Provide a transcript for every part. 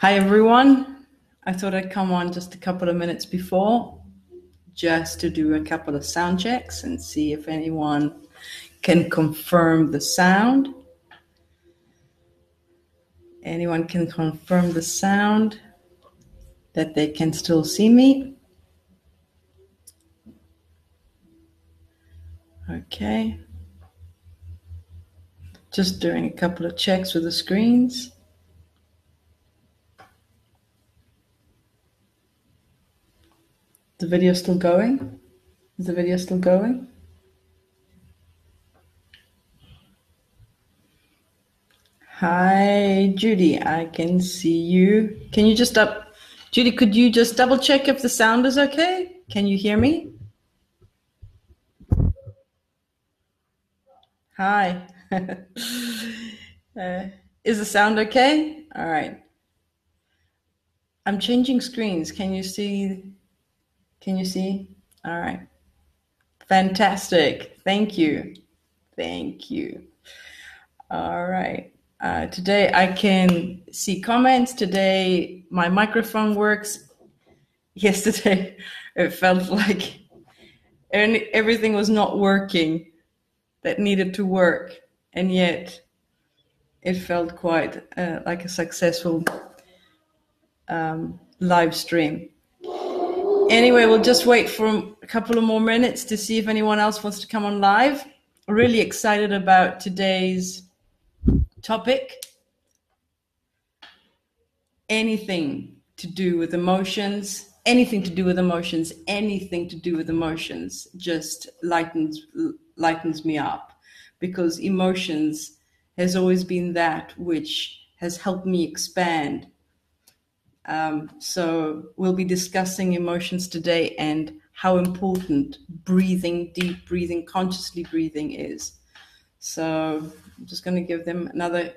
Hi, everyone. I thought I'd come on just a couple of minutes before just to do a couple of sound checks and see if anyone can confirm the sound. Anyone can confirm the sound that they can still see me. Okay. Just doing a couple of checks with the screens. The video still going? Is the video still going? Hi, Judy. I can see you. Can you just up, Judy? Could you just double check if the sound is okay? Can you hear me? Hi. uh, is the sound okay? All right. I'm changing screens. Can you see can you see? All right. Fantastic. Thank you. Thank you. All right. Uh, today I can see comments. Today my microphone works. Yesterday it felt like everything was not working that needed to work. And yet it felt quite uh, like a successful um, live stream. Anyway, we'll just wait for a couple of more minutes to see if anyone else wants to come on live. Really excited about today's topic. Anything to do with emotions, anything to do with emotions, anything to do with emotions just lightens lightens me up because emotions has always been that which has helped me expand um, so we'll be discussing emotions today and how important breathing, deep breathing, consciously breathing is. So I'm just going to give them another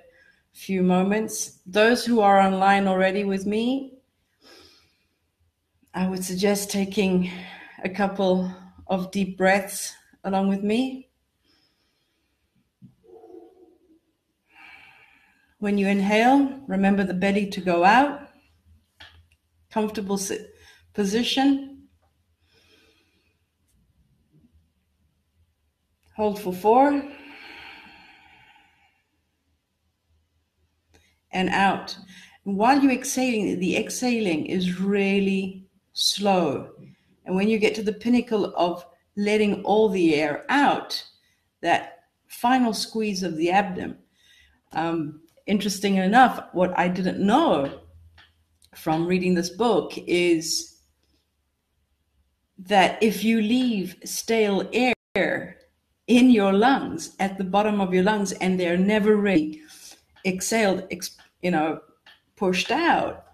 few moments. Those who are online already with me, I would suggest taking a couple of deep breaths along with me. When you inhale, remember the belly to go out comfortable sit, position. Hold for four. And out. And while you're exhaling, the exhaling is really slow. And when you get to the pinnacle of letting all the air out, that final squeeze of the abdomen, um, interesting enough, what I didn't know from reading this book is that if you leave stale air in your lungs at the bottom of your lungs and they're never really exhaled ex, you know pushed out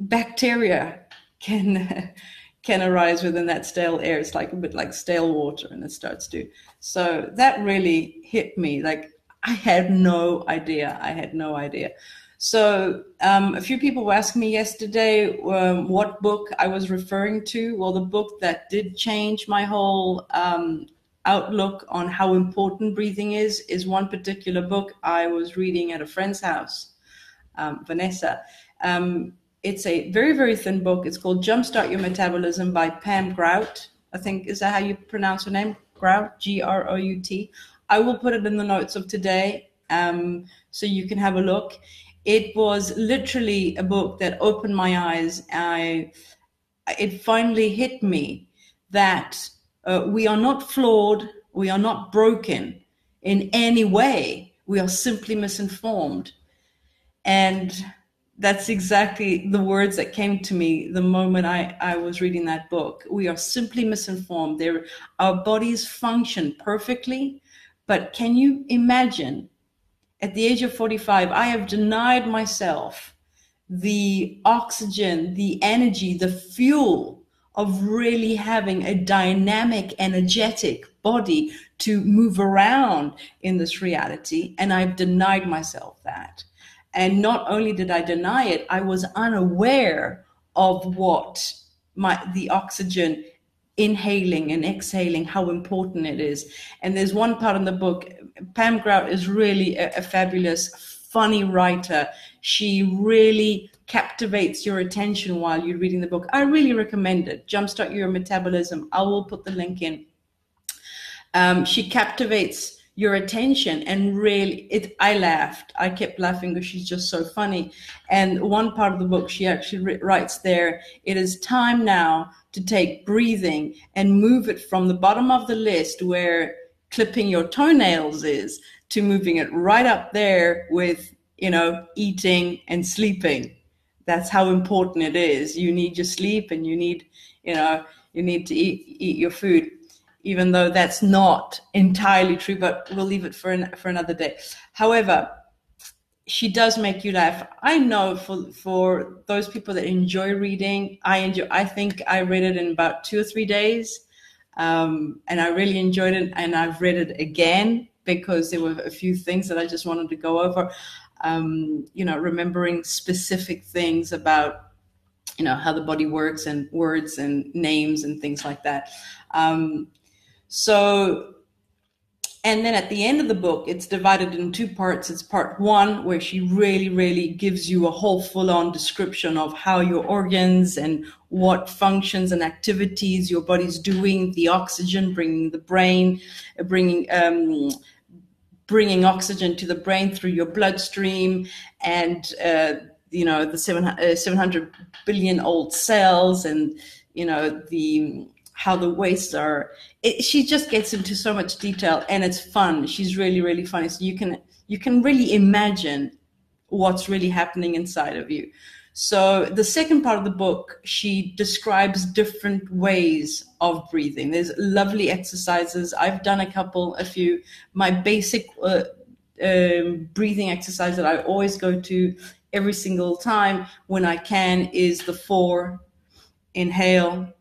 bacteria can can arise within that stale air. It's like a bit like stale water and it starts to so that really hit me. Like i had no idea. I had no idea so um, a few people were asking me yesterday um, what book I was referring to. Well, the book that did change my whole um, outlook on how important breathing is is one particular book I was reading at a friend's house, um, Vanessa. Um, it's a very very thin book. It's called Jumpstart Your Metabolism by Pam Grout. I think is that how you pronounce her name? Grout, G R O U T. I will put it in the notes of today, um, so you can have a look it was literally a book that opened my eyes. I, it finally hit me that uh, we are not flawed, we are not broken in any way. We are simply misinformed. And that's exactly the words that came to me the moment I, I was reading that book. We are simply misinformed. Our bodies function perfectly, but can you imagine at the age of 45, I have denied myself the oxygen, the energy, the fuel of really having a dynamic, energetic body to move around in this reality. And I've denied myself that. And not only did I deny it, I was unaware of what my the oxygen inhaling and exhaling, how important it is. And there's one part in the book, Pam Grout is really a, a fabulous, funny writer. She really captivates your attention while you're reading the book. I really recommend it. Jumpstart Your Metabolism. I will put the link in. Um, she captivates your attention and really it i laughed i kept laughing because she's just so funny and one part of the book she actually writes there it is time now to take breathing and move it from the bottom of the list where clipping your toenails is to moving it right up there with you know eating and sleeping that's how important it is you need your sleep and you need you know you need to eat eat your food even though that's not entirely true, but we'll leave it for an, for another day. However, she does make you laugh. I know for for those people that enjoy reading, I enjoy. I think I read it in about two or three days, um, and I really enjoyed it. And I've read it again because there were a few things that I just wanted to go over. Um, you know, remembering specific things about you know how the body works and words and names and things like that. Um, so, and then at the end of the book, it's divided in two parts. It's part one, where she really, really gives you a whole full on description of how your organs and what functions and activities your body's doing, the oxygen, bringing the brain, uh, bringing, um, bringing oxygen to the brain through your bloodstream and, uh, you know, the uh, 700 billion old cells and, you know, the, how the wastes are. It, she just gets into so much detail, and it's fun. She's really, really funny. So you can you can really imagine what's really happening inside of you. So the second part of the book, she describes different ways of breathing. There's lovely exercises. I've done a couple, a few. My basic uh, um, breathing exercise that I always go to every single time when I can is the four inhale,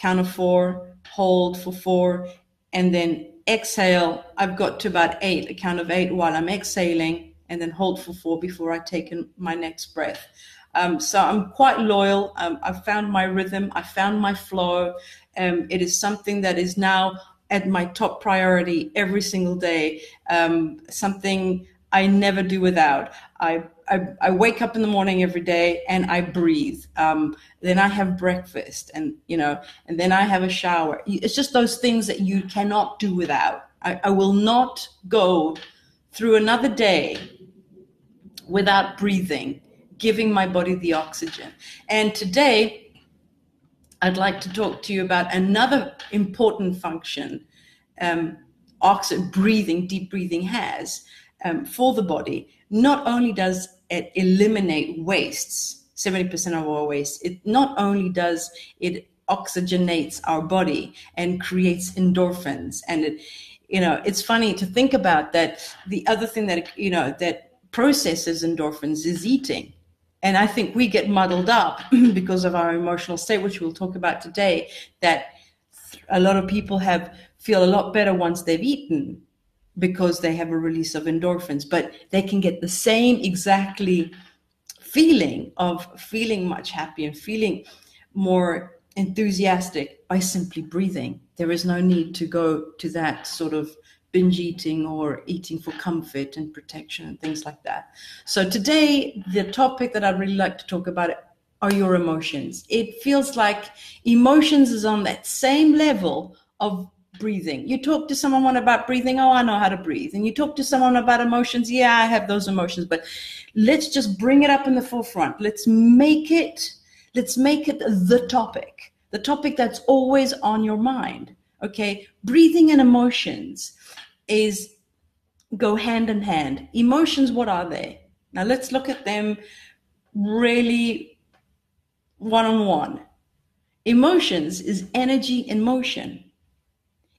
count of four, hold for four, and then exhale. I've got to about eight, a count of eight while I'm exhaling, and then hold for four before I take in my next breath. Um, so I'm quite loyal. Um, I've found my rhythm. I found my flow. Um, it is something that is now at my top priority every single day. Um, something I never do without. I, I, I wake up in the morning every day and I breathe. Um, then I have breakfast and you know, and then I have a shower. It's just those things that you cannot do without. I, I will not go through another day without breathing, giving my body the oxygen. And today, I'd like to talk to you about another important function um, oxygen breathing, deep breathing has um, for the body, not only does it eliminate wastes, 70% of our waste, it not only does it oxygenates our body and creates endorphins. And it you know it's funny to think about that the other thing that you know that processes endorphins is eating. And i think we get muddled up because of our emotional state which we'll talk about today that a lot of people have feel a lot better once they've eaten because they have a release of endorphins, but they can get the same exactly feeling of feeling much happy and feeling more enthusiastic by simply breathing. There is no need to go to that sort of binge eating or eating for comfort and protection and things like that. So today, the topic that I'd really like to talk about are your emotions. It feels like emotions is on that same level of breathing. You talk to someone about breathing, oh, I know how to breathe. And you talk to someone about emotions, yeah, I have those emotions, but let's just bring it up in the forefront. Let's make it let's make it the topic. The topic that's always on your mind. Okay? Breathing and emotions is go hand in hand. Emotions what are they? Now let's look at them really one on one. Emotions is energy in motion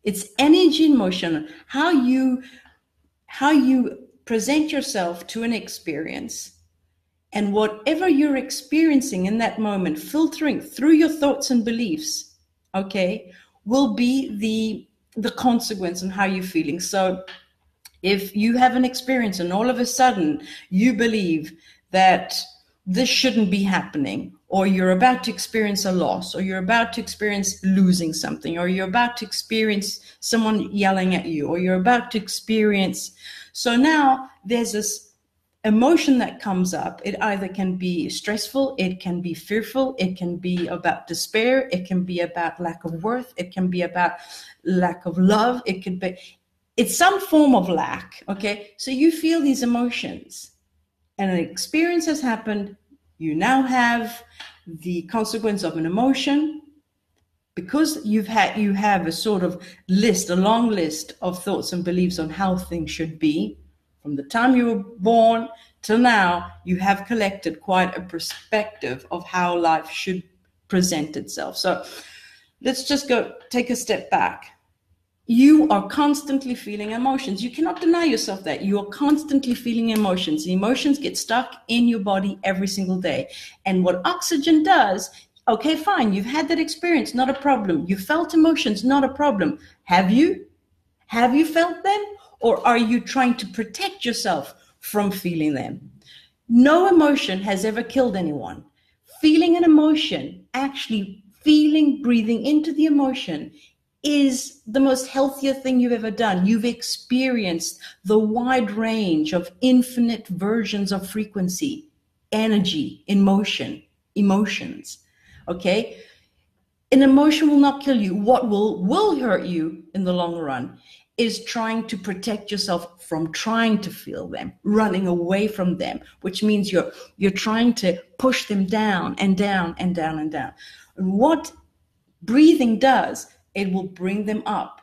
it's energy in motion. How you how you present yourself to an experience and whatever you're experiencing in that moment filtering through your thoughts and beliefs okay will be the the consequence and how you're feeling. So if you have an experience and all of a sudden you believe that this shouldn't be happening or you're about to experience a loss, or you're about to experience losing something, or you're about to experience someone yelling at you, or you're about to experience. So now there's this emotion that comes up, it either can be stressful, it can be fearful, it can be about despair, it can be about lack of worth, it can be about lack of love, it could be it's some form of lack, okay? So you feel these emotions and an experience has happened, you now have the consequence of an emotion because you've had you have a sort of list a long list of thoughts and beliefs on how things should be from the time you were born till now, you have collected quite a perspective of how life should present itself. So let's just go take a step back. You are constantly feeling emotions. You cannot deny yourself that. You are constantly feeling emotions. The emotions get stuck in your body every single day. And what oxygen does, okay, fine, you've had that experience, not a problem. You felt emotions, not a problem. Have you? Have you felt them? or are you trying to protect yourself from feeling them? No emotion has ever killed anyone. Feeling an emotion, actually feeling, breathing into the emotion, is the most healthier thing you've ever done. You've experienced the wide range of infinite versions of frequency, energy, emotion, emotions. Okay? An emotion will not kill you. What will will hurt you in the long run is trying to protect yourself from trying to feel them, running away from them, which means you're you're trying to push them down and down and down and down. And what breathing does, it will bring them up.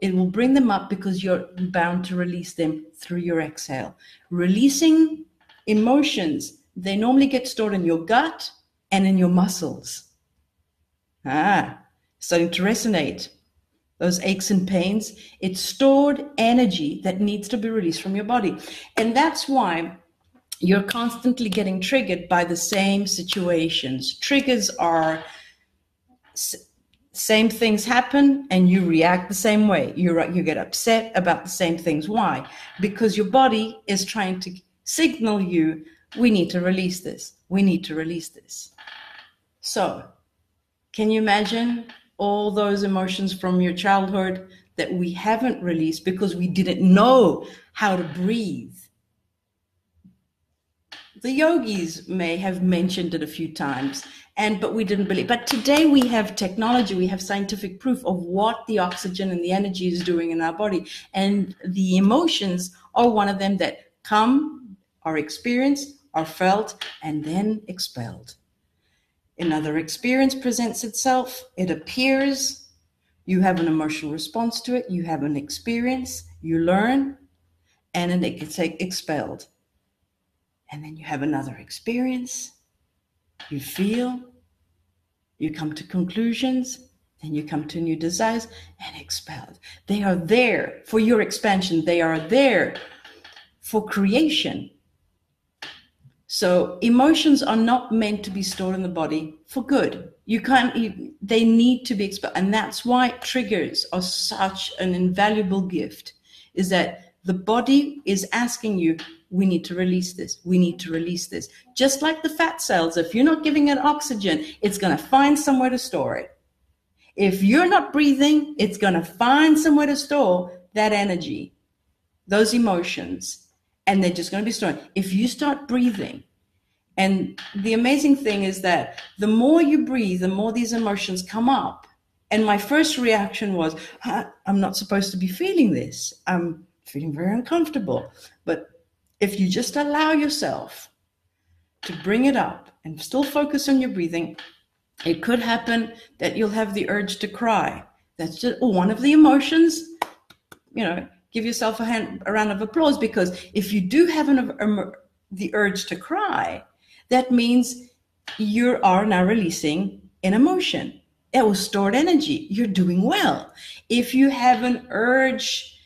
It will bring them up because you're bound to release them through your exhale. Releasing emotions, they normally get stored in your gut and in your muscles. Ah, starting to resonate those aches and pains. It's stored energy that needs to be released from your body. And that's why you're constantly getting triggered by the same situations. Triggers are same things happen and you react the same way. You you get upset about the same things. Why? Because your body is trying to signal you we need to release this. We need to release this. So, can you imagine all those emotions from your childhood that we haven't released because we didn't know how to breathe. The yogis may have mentioned it a few times, and but we didn't believe. But today we have technology, we have scientific proof of what the oxygen and the energy is doing in our body, and the emotions are one of them that come, are experienced, are felt, and then expelled another experience presents itself, it appears, you have an emotional response to it, you have an experience, you learn, and then it gets expelled. And then you have another experience, you feel, you come to conclusions, then you come to new desires and expelled. They are there for your expansion, they are there for creation. So emotions are not meant to be stored in the body for good. You can't. You, they need to be expelled, and that's why triggers are such an invaluable gift. Is that the body is asking you, we need to release this. We need to release this. Just like the fat cells, if you're not giving it oxygen, it's going to find somewhere to store it. If you're not breathing, it's going to find somewhere to store that energy, those emotions and they're just going to be stored. If you start breathing, and the amazing thing is that the more you breathe, the more these emotions come up. And my first reaction was, I'm not supposed to be feeling this. I'm feeling very uncomfortable. But if you just allow yourself to bring it up and still focus on your breathing, it could happen that you'll have the urge to cry. That's just one of the emotions. You know, give yourself a, hand, a round of applause because if you do have an, um, the urge to cry, that means you are now releasing an emotion. It was stored energy. You're doing well. If you have an urge,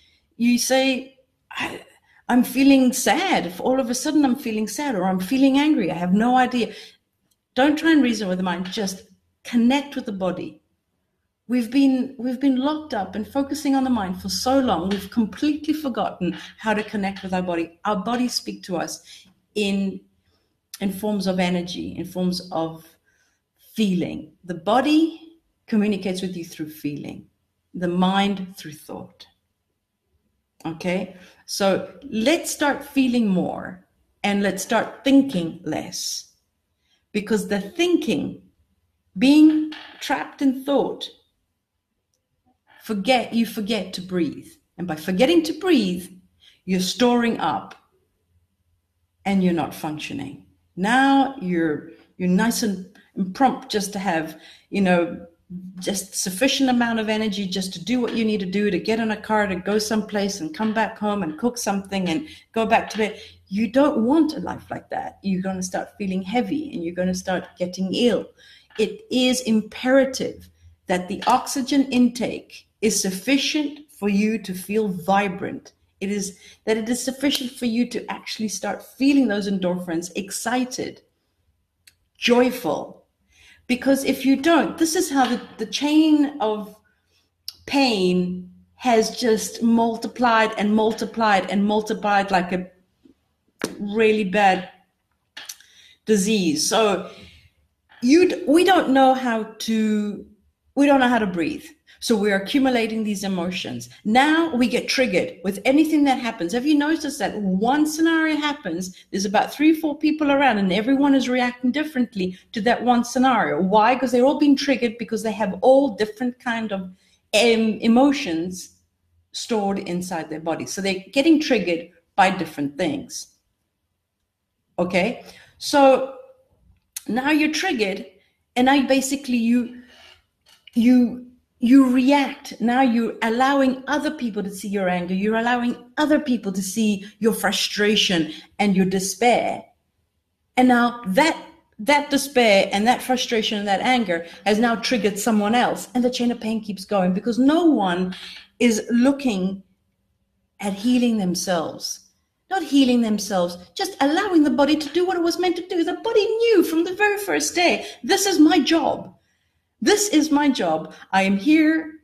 you say, I, am feeling sad. If all of a sudden I'm feeling sad or I'm feeling angry, I have no idea. Don't try and reason with the mind. Just connect with the body we've been we've been locked up and focusing on the mind for so long we've completely forgotten how to connect with our body our bodies speak to us in in forms of energy in forms of feeling the body communicates with you through feeling the mind through thought okay so let's start feeling more and let's start thinking less. Because the thinking, being trapped in thought, forget you forget to breathe. And by forgetting to breathe, you're storing up and you're not functioning. Now you're you're nice and, prompt just to have, you know, just sufficient amount of energy just to do what you need to do to get in a car to go someplace and come back home and cook something and go back to bed. You don't want a life like that. You're going to start feeling heavy and you're going to start getting ill. It is imperative that the oxygen intake is sufficient for you to feel vibrant. It is that it is sufficient for you to actually start feeling those endorphins excited joyful because if you don't, this is how the, the chain of pain has just multiplied and multiplied and multiplied like a really bad disease. So you we don't know how to we don't know how to breathe. So we're accumulating these emotions. Now we get triggered with anything that happens. Have you noticed that one scenario happens, there's about three, four people around, and everyone is reacting differently to that one scenario? Why? Because they're all being triggered because they have all different kind of um, emotions stored inside their body. So they're getting triggered by different things. Okay, so now you're triggered, and now basically you you you react. Now you're allowing other people to see your anger. You're allowing other people to see your frustration and your despair. And now that that despair and that frustration and that anger has now triggered someone else and the chain of pain keeps going because no one is looking at healing themselves not healing themselves just allowing the body to do what it was meant to do the body knew from the very first day this is my job this is my job. I am here.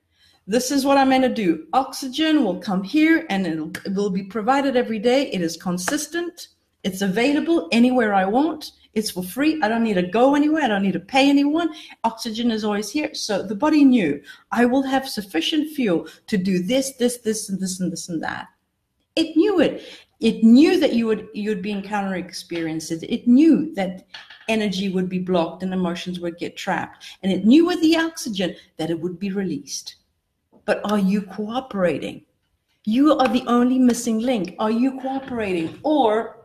This is what I'm going to do. Oxygen will come here and it will be provided every day. It is consistent. It's available anywhere I want. It's for free. I don't need to go anywhere. I don't need to pay anyone. Oxygen is always here. So the body knew I will have sufficient fuel to do this, this, this, and this, and this, and that. It knew it. It knew that you would you would be encountering experiences. It knew that energy would be blocked and emotions would get trapped. And it knew with the oxygen that it would be released. But are you cooperating? You are the only missing link. Are you cooperating? Or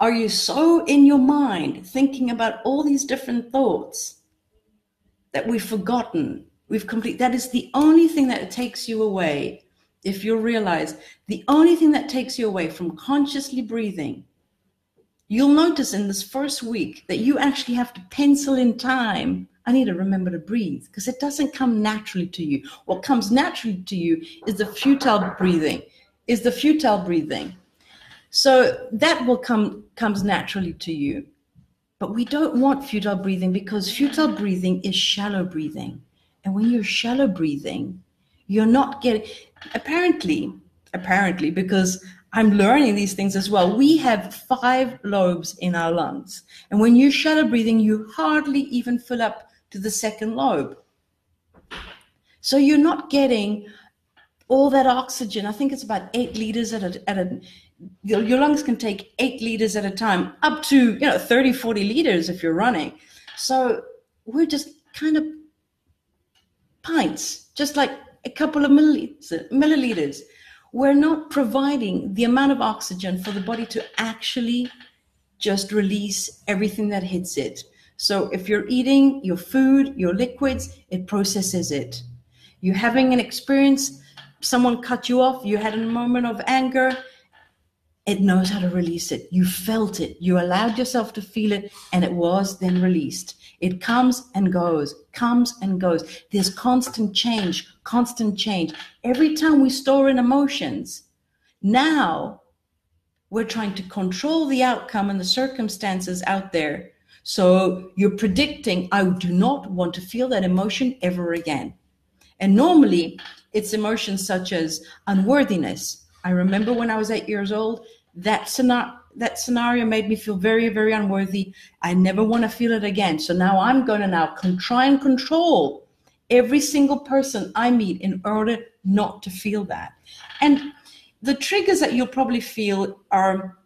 are you so in your mind thinking about all these different thoughts that we've forgotten? We've complete that is the only thing that takes you away. If you realize the only thing that takes you away from consciously breathing you'll notice in this first week that you actually have to pencil in time. I need to remember to breathe because it doesn't come naturally to you. What comes naturally to you is the futile breathing, is the futile breathing. So that will come comes naturally to you. But we don't want futile breathing because futile breathing is shallow breathing. And when you're shallow breathing, you're not getting apparently apparently because I'm learning these things as well. We have five lobes in our lungs. And when you're shallow breathing, you hardly even fill up to the second lobe. So you're not getting all that oxygen. I think it's about eight liters at a, at a your, lungs can take eight liters at a time, up to, you know, 30, 40 liters if you're running. So we're just kind of pints, just like a couple of milliliters we're not providing the amount of oxygen for the body to actually just release everything that hits it. So if you're eating your food, your liquids, it processes it. You're having an experience, someone cut you off, you had a moment of anger, it knows how to release it. You felt it. You allowed yourself to feel it, and it was then released. It comes and goes, comes and goes. There's constant change, constant change. Every time we store in emotions, now we're trying to control the outcome and the circumstances out there. So you're predicting, I do not want to feel that emotion ever again. And normally it's emotions such as unworthiness. I remember when I was eight years old, that scenario that scenario made me feel very very unworthy i never want to feel it again so now i'm going to now con- try and control every single person i meet in order not to feel that and the triggers that you'll probably feel are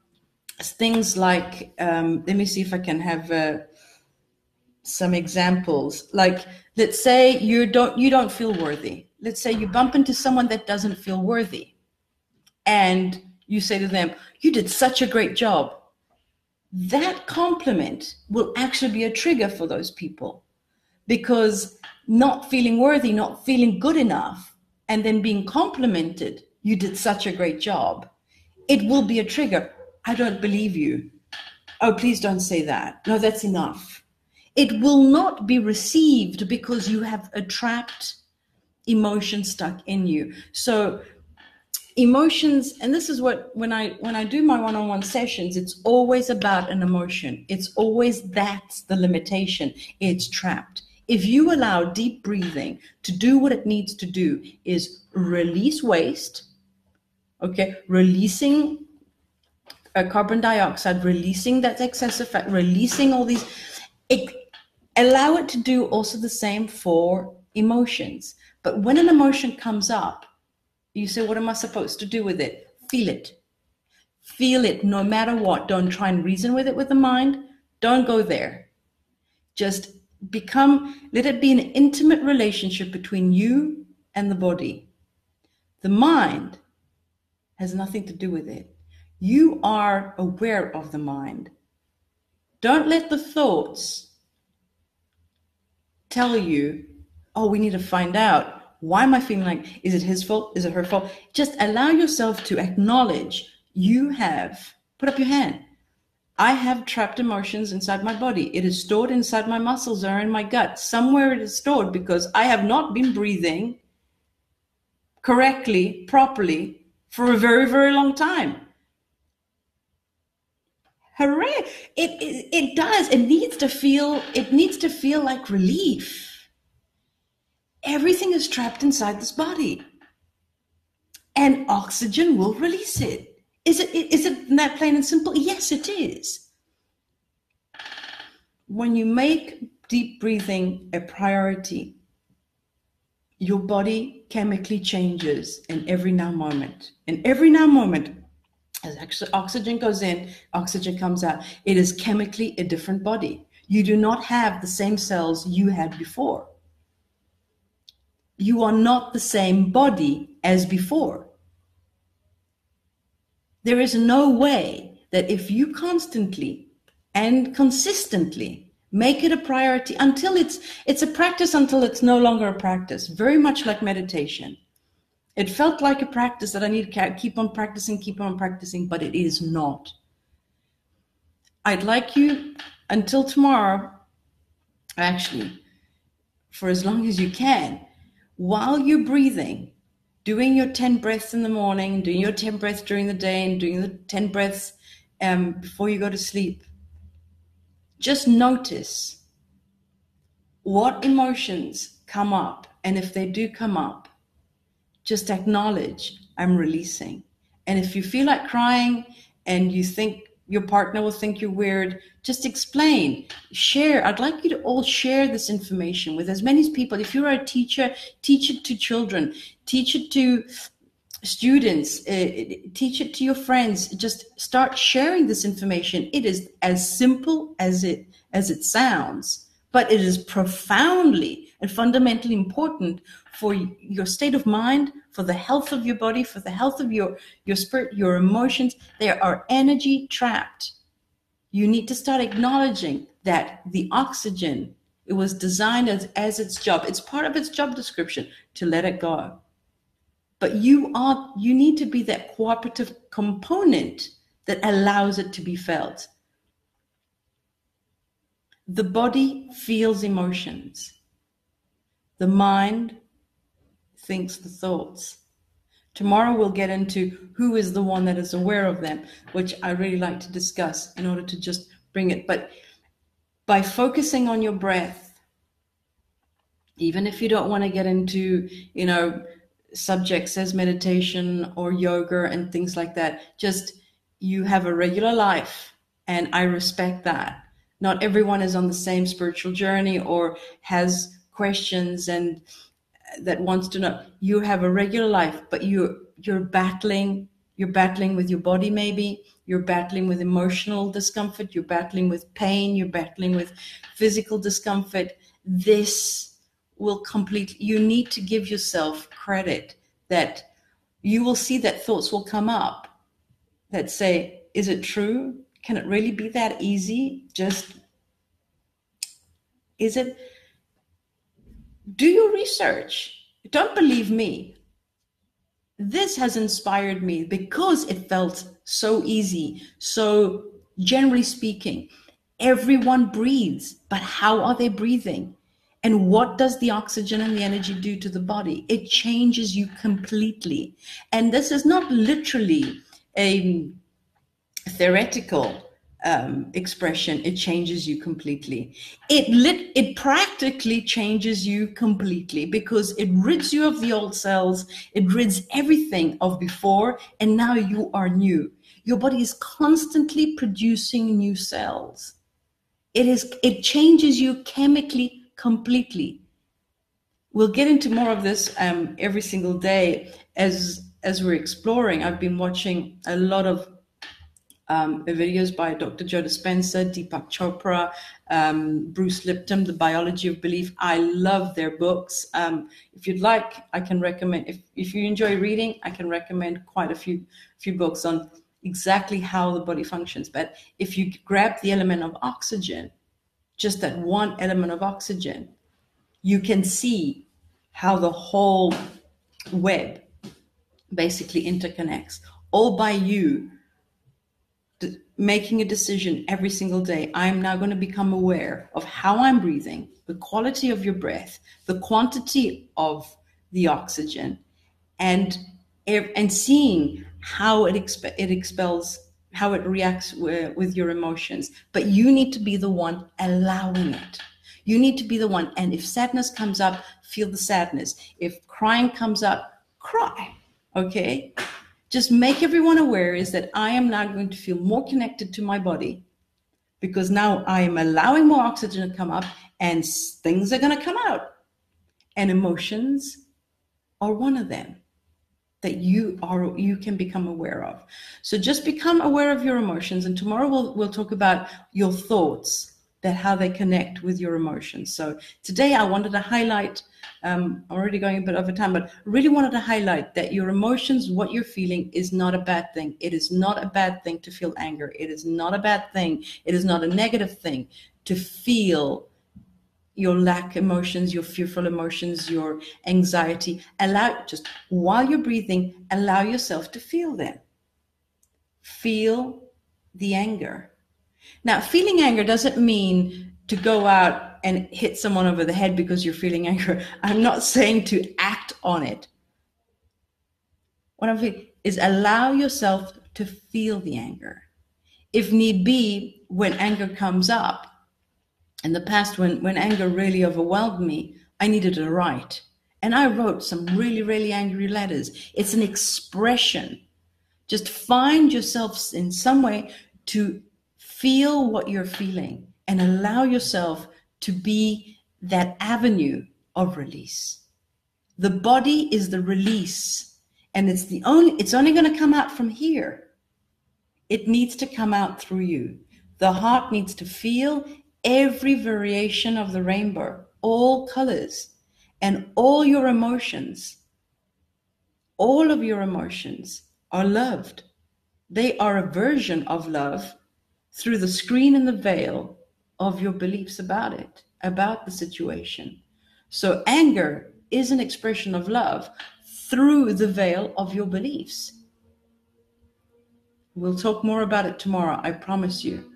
things like um, let me see if I can have uh, some examples. Like let's say you don't you don't feel worthy. Let's say you bump into someone that doesn't feel worthy, and you say to them, "You did such a great job." That compliment will actually be a trigger for those people because not feeling worthy, not feeling good enough, and then being complimented, you did such a great job, it will be a trigger. I don't believe you. Oh, please don't say that. No, that's enough. It will not be received because you have a trapped emotion stuck in you. So emotions and this is what when i when i do my one-on-one sessions it's always about an emotion. It's always that's the limitation. It's trapped. If you allow deep breathing to do what it needs to do is release waste okay releasing uh, carbon dioxide releasing that excessive fat releasing all these it, allow it to do also the same for emotions. But when an emotion comes up you say what am i supposed to do with it? Feel it. Feel it no matter what. Don't try and reason with it with the mind. Don't go there. Just become let it be an intimate relationship between you and the body. The mind has nothing to do with it. You are aware of the mind. Don't let the thoughts tell you oh we need to find out why am i feeling like is it his fault is it her fault just allow yourself to acknowledge you have put up your hand I have trapped emotions inside my body. It is stored inside my muscles or in my gut. Somewhere it is stored because I have not been breathing correctly, properly for a very, very long time. Hooray! It, it, it does. It needs to feel, it needs to feel like relief. Everything is trapped inside this body. And oxygen will release it. Is it is it that plain and simple? Yes, it is. When you make deep breathing a priority, your body chemically changes in every now moment. In every now moment, as actually oxygen goes in, oxygen comes out. It is chemically a different body. You do not have the same cells you had before. You are not the same body as before. There is no way that if you constantly and consistently make it a priority until it's it's a practice until it's no longer a practice very much like meditation it felt like a practice that i need to keep on practicing keep on practicing but it is not i'd like you until tomorrow actually for as long as you can while you're breathing doing your 10 breaths in the morning, doing your 10 breaths during the day, and doing the 10 breaths um, before you go to sleep, just notice what emotions come up. And if they do come up, just acknowledge I'm releasing. And if you feel like crying and you think your partner will think you're weird, just explain, share. I'd like you to all share this information with as many people. If you're a teacher, teach it to children, teach it to students, uh, teach it to your friends. Just start sharing this information. It is as simple as it as it sounds, but it is profoundly and fundamentally important for your state of mind, for the health of your body, for the health of your your spirit, your emotions. There are energy trapped. You need to start acknowledging that the oxygen it was designed as, as its job. It's part of its job description to let it go. But you are you need to be that cooperative component that allows it to be felt. The body feels emotions the mind thinks the thoughts Tomorrow we'll get into who is the one that is aware of them, which I really like to discuss in order to just bring it. But by focusing on your breath, even if you don't want to get into, you know, subjects as meditation or yoga and things like that, just you have a regular life. And I respect that. Not everyone is on the same spiritual journey or has questions and that wants to know you have a regular life but you you're battling you're battling with your body maybe you're battling with emotional discomfort, you're battling with pain, you're battling with physical discomfort, this will complete. You need to give yourself credit that you will see that thoughts will come up that say, Is it true? Can it really be that easy? Just is it? Do your research. Don't believe me. This has inspired me because it felt so easy. So, generally speaking, everyone breathes, but how are they breathing? And what does the oxygen and the energy do to the body? It changes you completely. And this is not literally a theoretical um, expression, it changes you completely. It lit, it practically changes you completely because it rids you of the old cells, it rids everything of before, and now you are new. Your body is constantly producing new cells. It is it changes you chemically completely. We'll get into more of this um, every single day as as we're exploring. I've been watching a lot of um, videos by Dr. Joe Dispenza, Deepak Chopra, um, Bruce Lipton, The Biology of Belief. I love their books. Um, if you'd like, I can recommend. If if you enjoy reading, I can recommend quite a few few books on exactly how the body functions. But if you grab the element of oxygen, just that one element of oxygen, you can see how the whole web basically interconnects all by you making a decision every single day. I'm now going to become aware of how I'm breathing, the quality of your breath, the quantity of the oxygen, and and seeing how it exp- it expels, how it reacts with, with your emotions. But you need to be the one allowing it. You need to be the one. And if sadness comes up, feel the sadness. If crying comes up, cry. Okay just make everyone aware is that I am now going to feel more connected to my body because now I am allowing more oxygen to come up and things are going to come out. And emotions are one of them that you are you can become aware of. So just become aware of your emotions and tomorrow we'll we'll talk about your thoughts that how they connect with your emotions. So today I wanted to highlight, um, I'm already going a bit over time, but really wanted to highlight that your emotions, what you're feeling is not a bad thing. It is not a bad thing to feel anger. It is not a bad thing. It is not a negative thing to feel your lack emotions, your fearful emotions, your anxiety. Allow just while you're breathing, allow yourself to feel them. Feel the anger now, feeling anger doesn't mean to go out and hit someone over the head because you're feeling anger. I'm not saying to act on it. What I'm saying is allow yourself to feel the anger. If need be, when anger comes up, in the past, when, when anger really overwhelmed me, I needed to write. And I wrote some really, really angry letters. It's an expression. Just find yourself in some way to feel what you're feeling and allow yourself to be that avenue of release. The body is the release and it's the only it's only going to come out from here. It needs to come out through you. The heart needs to feel every variation of the rainbow, all colors and all your emotions. All of your emotions are loved. They are a version of love through the screen and the veil of your beliefs about it, about the situation. So anger is an expression of love through the veil of your beliefs. We'll talk more about it tomorrow, I promise you.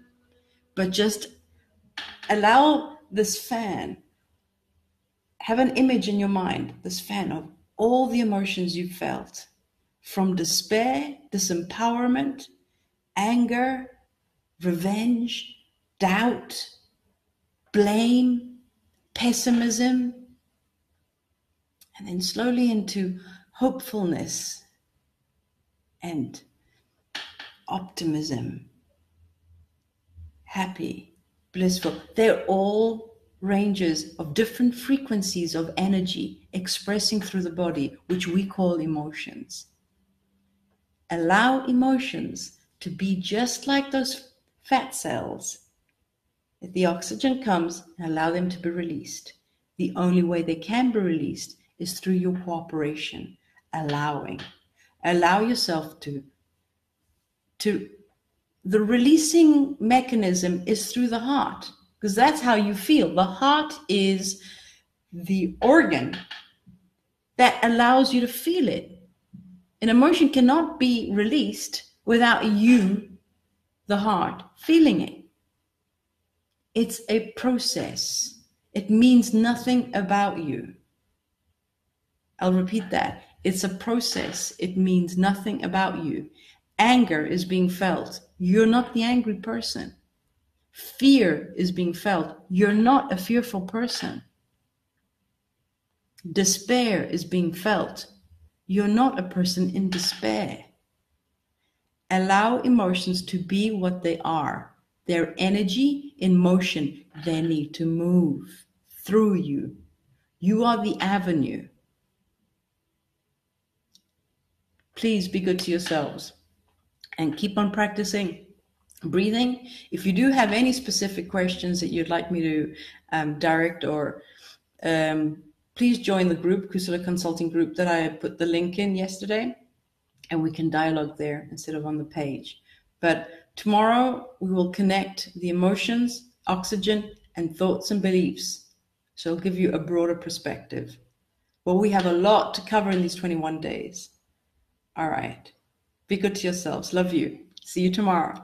But just allow this fan, have an image in your mind, this fan of all the emotions you felt from despair, disempowerment, anger, revenge, doubt, blame, pessimism, and then slowly into hopefulness and optimism, happy, blissful. They're all ranges of different frequencies of energy expressing through the body, which we call emotions. Allow emotions to be just like those fat cells. If the oxygen comes, allow them to be released. The only way they can be released is through your cooperation, allowing. Allow yourself to to the releasing mechanism is through the heart because that's how you feel. The heart is the organ that allows you to feel it. An emotion cannot be released without you, the heart, feeling it. It's a process. It means nothing about you. I'll repeat that. It's a process. It means nothing about you. Anger is being felt. You're not the angry person. Fear is being felt. You're not a fearful person. Despair is being felt. You're not a person in despair. Allow emotions to be what they are. They're energy in motion. They need to move through you. You are the avenue. Please be good to yourselves and keep on practicing breathing. If you do have any specific questions that you'd like me to um, direct or um, please join the group, Kusala Consulting Group, that I put the link in yesterday, and we can dialogue there instead of on the page. But tomorrow we will connect the emotions, oxygen, and thoughts and beliefs. So I'll give you a broader perspective. Well, we have a lot to cover in these 21 days. All right. Be good to yourselves. Love you. See you tomorrow.